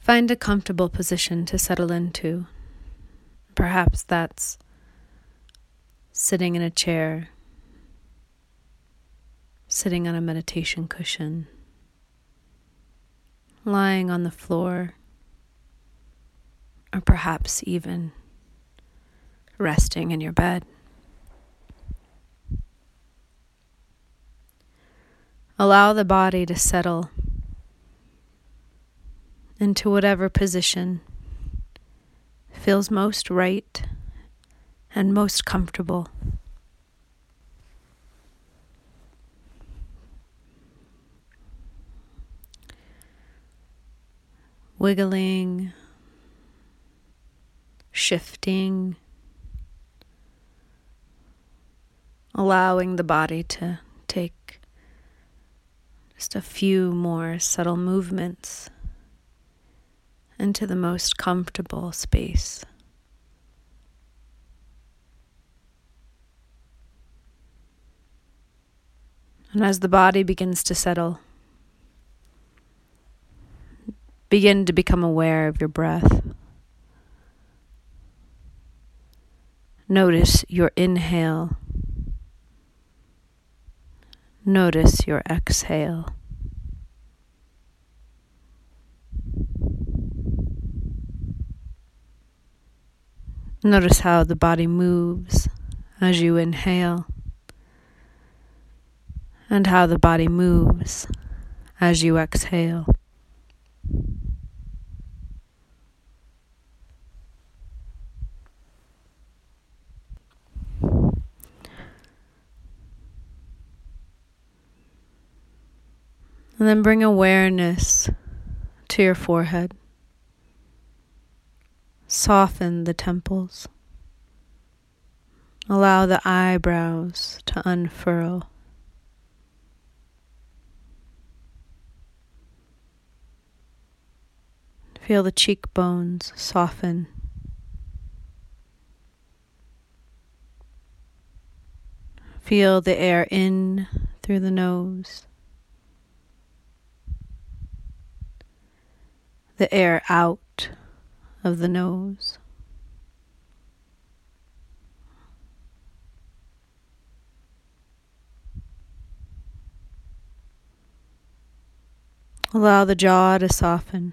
Find a comfortable position to settle into. Perhaps that's sitting in a chair, sitting on a meditation cushion, lying on the floor, or perhaps even resting in your bed. Allow the body to settle into whatever position feels most right and most comfortable. Wiggling, shifting, allowing the body to take just a few more subtle movements into the most comfortable space. And as the body begins to settle, begin to become aware of your breath. Notice your inhale. Notice your exhale. Notice how the body moves as you inhale, and how the body moves as you exhale. And then bring awareness to your forehead. Soften the temples. Allow the eyebrows to unfurl. Feel the cheekbones soften. Feel the air in through the nose the air out of the nose. Allow the jaw to soften.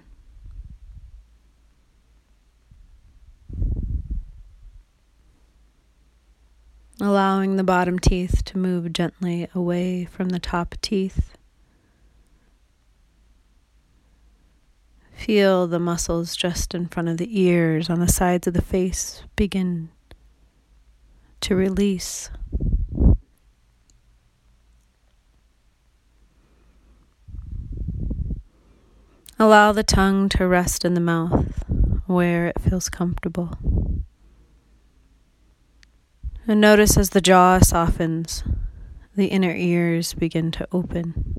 Allowing the bottom teeth to move gently away from the top teeth. Feel the muscles just in front of the ears, on the sides of the face, begin to release. Allow the tongue to rest in the mouth where it feels comfortable. And notice as the jaw softens, the inner ears begin to open.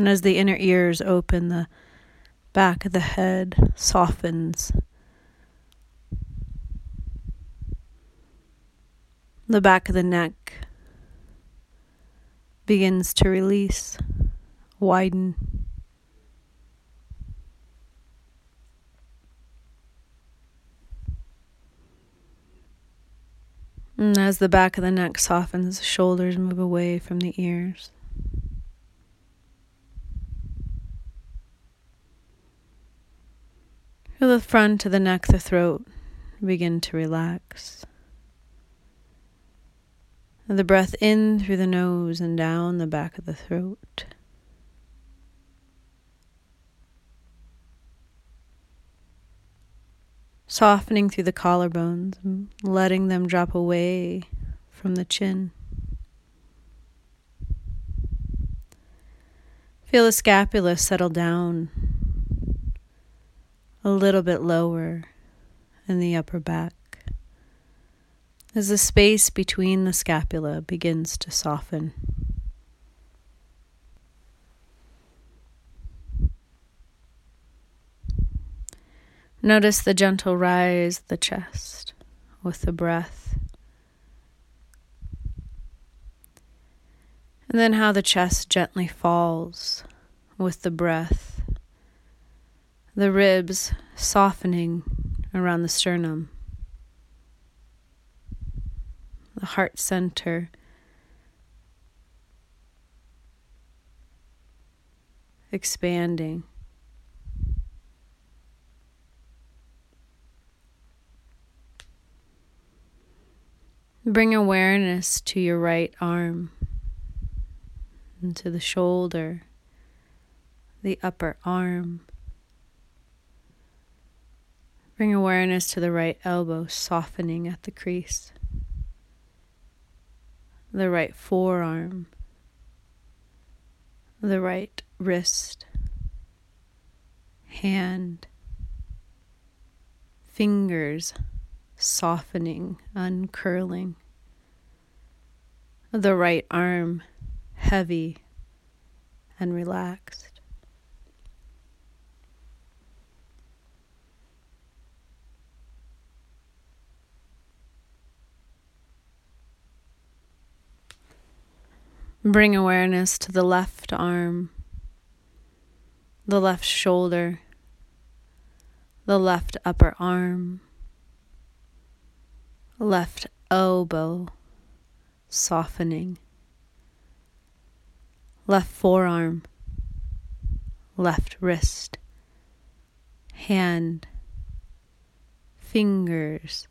And as the inner ears open, the back of the head softens. The back of the neck begins to release, widen. And as the back of the neck softens, the shoulders move away from the ears. Feel the front of the neck, the throat begin to relax. And the breath in through the nose and down the back of the throat. Softening through the collarbones and letting them drop away from the chin. Feel the scapula settle down a little bit lower in the upper back as the space between the scapula begins to soften. Notice the gentle rise of the chest with the breath. And then how the chest gently falls with the breath, the ribs softening around the sternum, the heart center. Expanding. Bring awareness to your right arm into the shoulder, the upper arm. Bring awareness to the right elbow, softening at the crease, the right forearm, the right wrist, hand, fingers. Softening, uncurling, the right arm heavy and relaxed. Bring awareness to the left arm, the left shoulder, the left upper arm, left elbow softening left forearm, left wrist, hand, fingers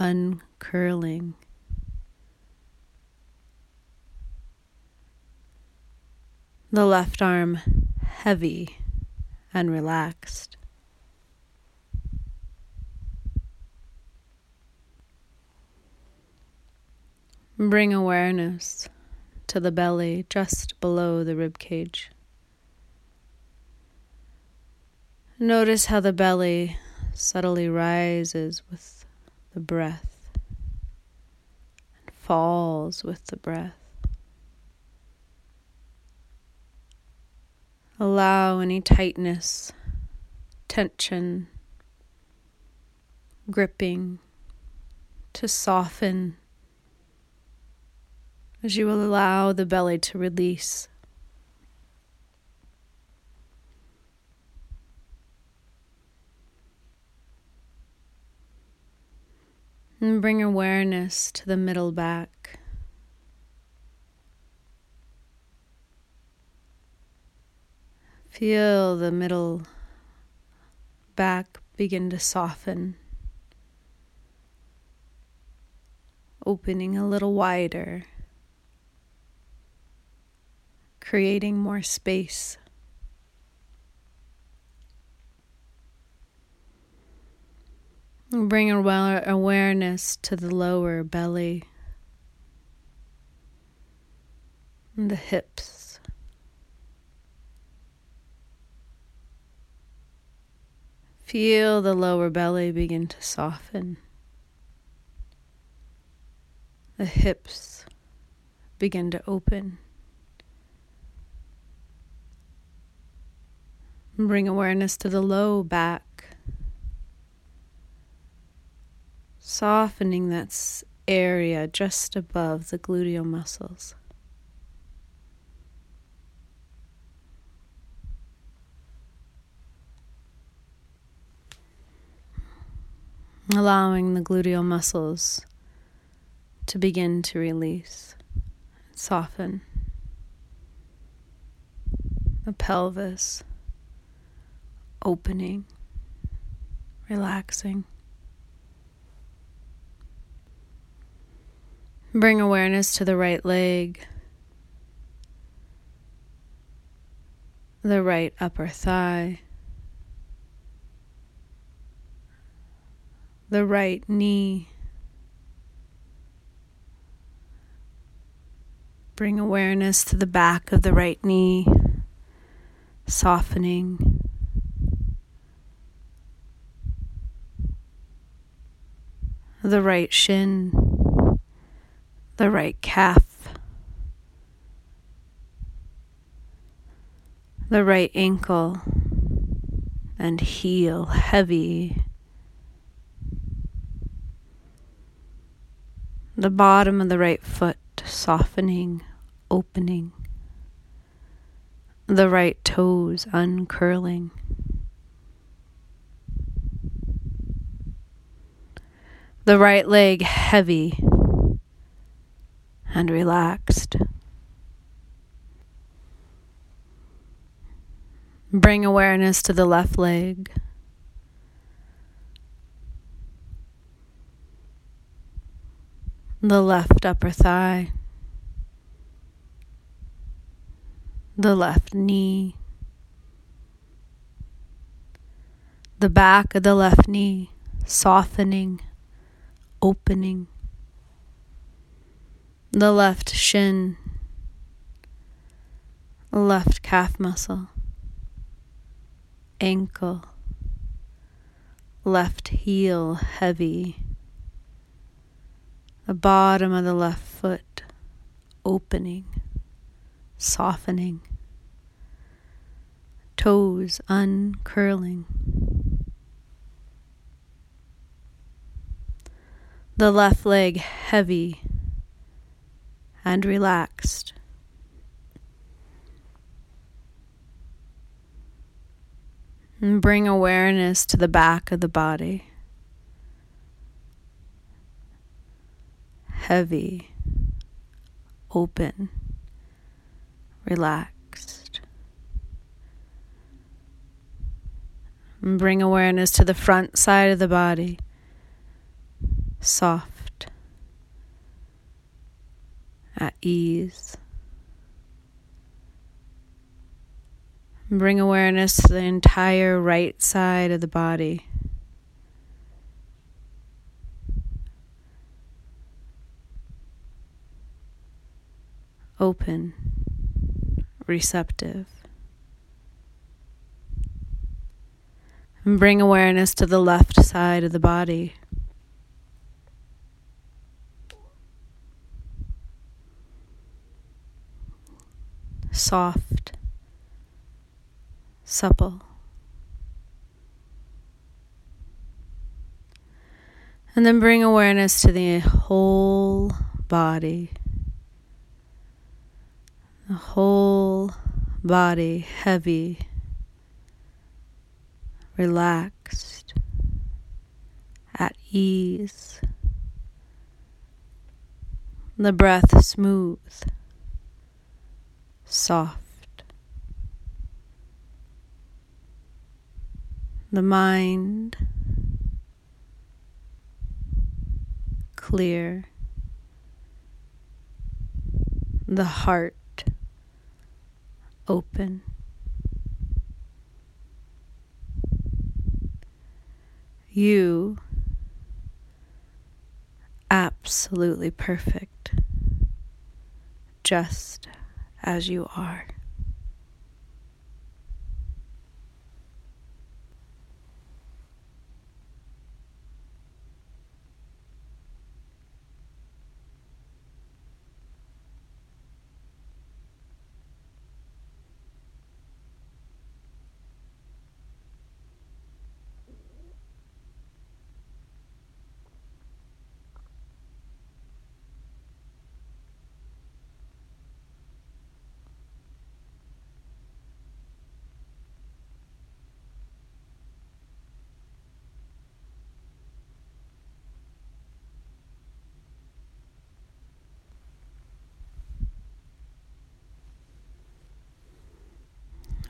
uncurling. The left arm heavy and relaxed. Bring awareness to the belly just below the rib cage. Notice how the belly subtly rises with the breath and falls with the breath. Allow any tightness, tension, gripping to soften as you will allow the belly to release. And bring awareness to the middle back. Feel the middle back begin to soften, opening a little wider creating more space. Bring awareness to the lower belly, the hips. Feel the lower belly begin to soften. The hips begin to open. Bring awareness to the low back, softening that area just above the gluteal muscles. Allowing the gluteal muscles to begin to release, soften the pelvis opening, relaxing. Bring awareness to the right leg, the right upper thigh, the right knee. Bring awareness to the back of the right knee, softening. the right shin, the right calf, the right ankle and heel heavy. The bottom of the right foot softening, opening, the right toes uncurling. The right leg heavy and relaxed. Bring awareness to the left leg. The left upper thigh. The left knee. The back of the left knee softening, opening. The left shin. Left calf muscle ankle, left heel heavy, the bottom of the left foot opening, softening, toes uncurling. The left leg heavy and relaxed. And bring awareness to the back of the body. Heavy, open, relaxed. And bring awareness to the front side of the body. Soft, at ease. Bring awareness to the entire right side of the body. Open, receptive. And bring awareness to the left side of the body. Soft supple. And then bring awareness to the whole body. The whole body heavy, relaxed, at ease. The breath smooth, soft. the mind clear, the heart open. You absolutely perfect, just as you are.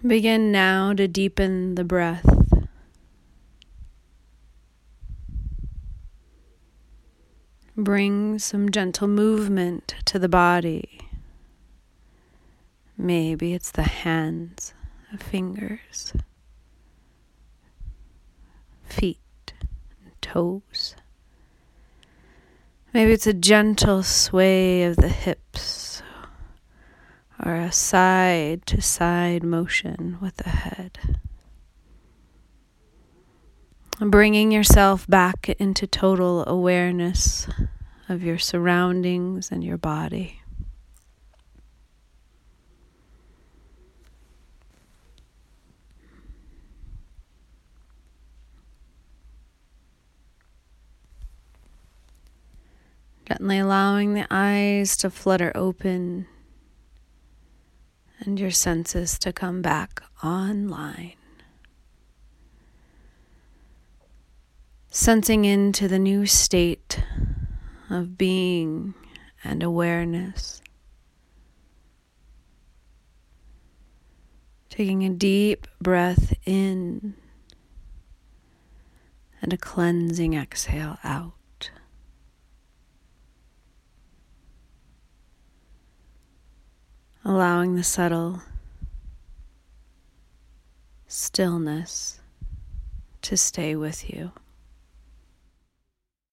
Begin now to deepen the breath. Bring some gentle movement to the body. Maybe it's the hands, the fingers, feet, toes. Maybe it's a gentle sway of the hips or a side to side motion with the head. Bringing yourself back into total awareness of your surroundings and your body. Gently allowing the eyes to flutter open and your senses to come back online. Sensing into the new state of being and awareness. Taking a deep breath in and a cleansing exhale out. Allowing the subtle stillness to stay with you.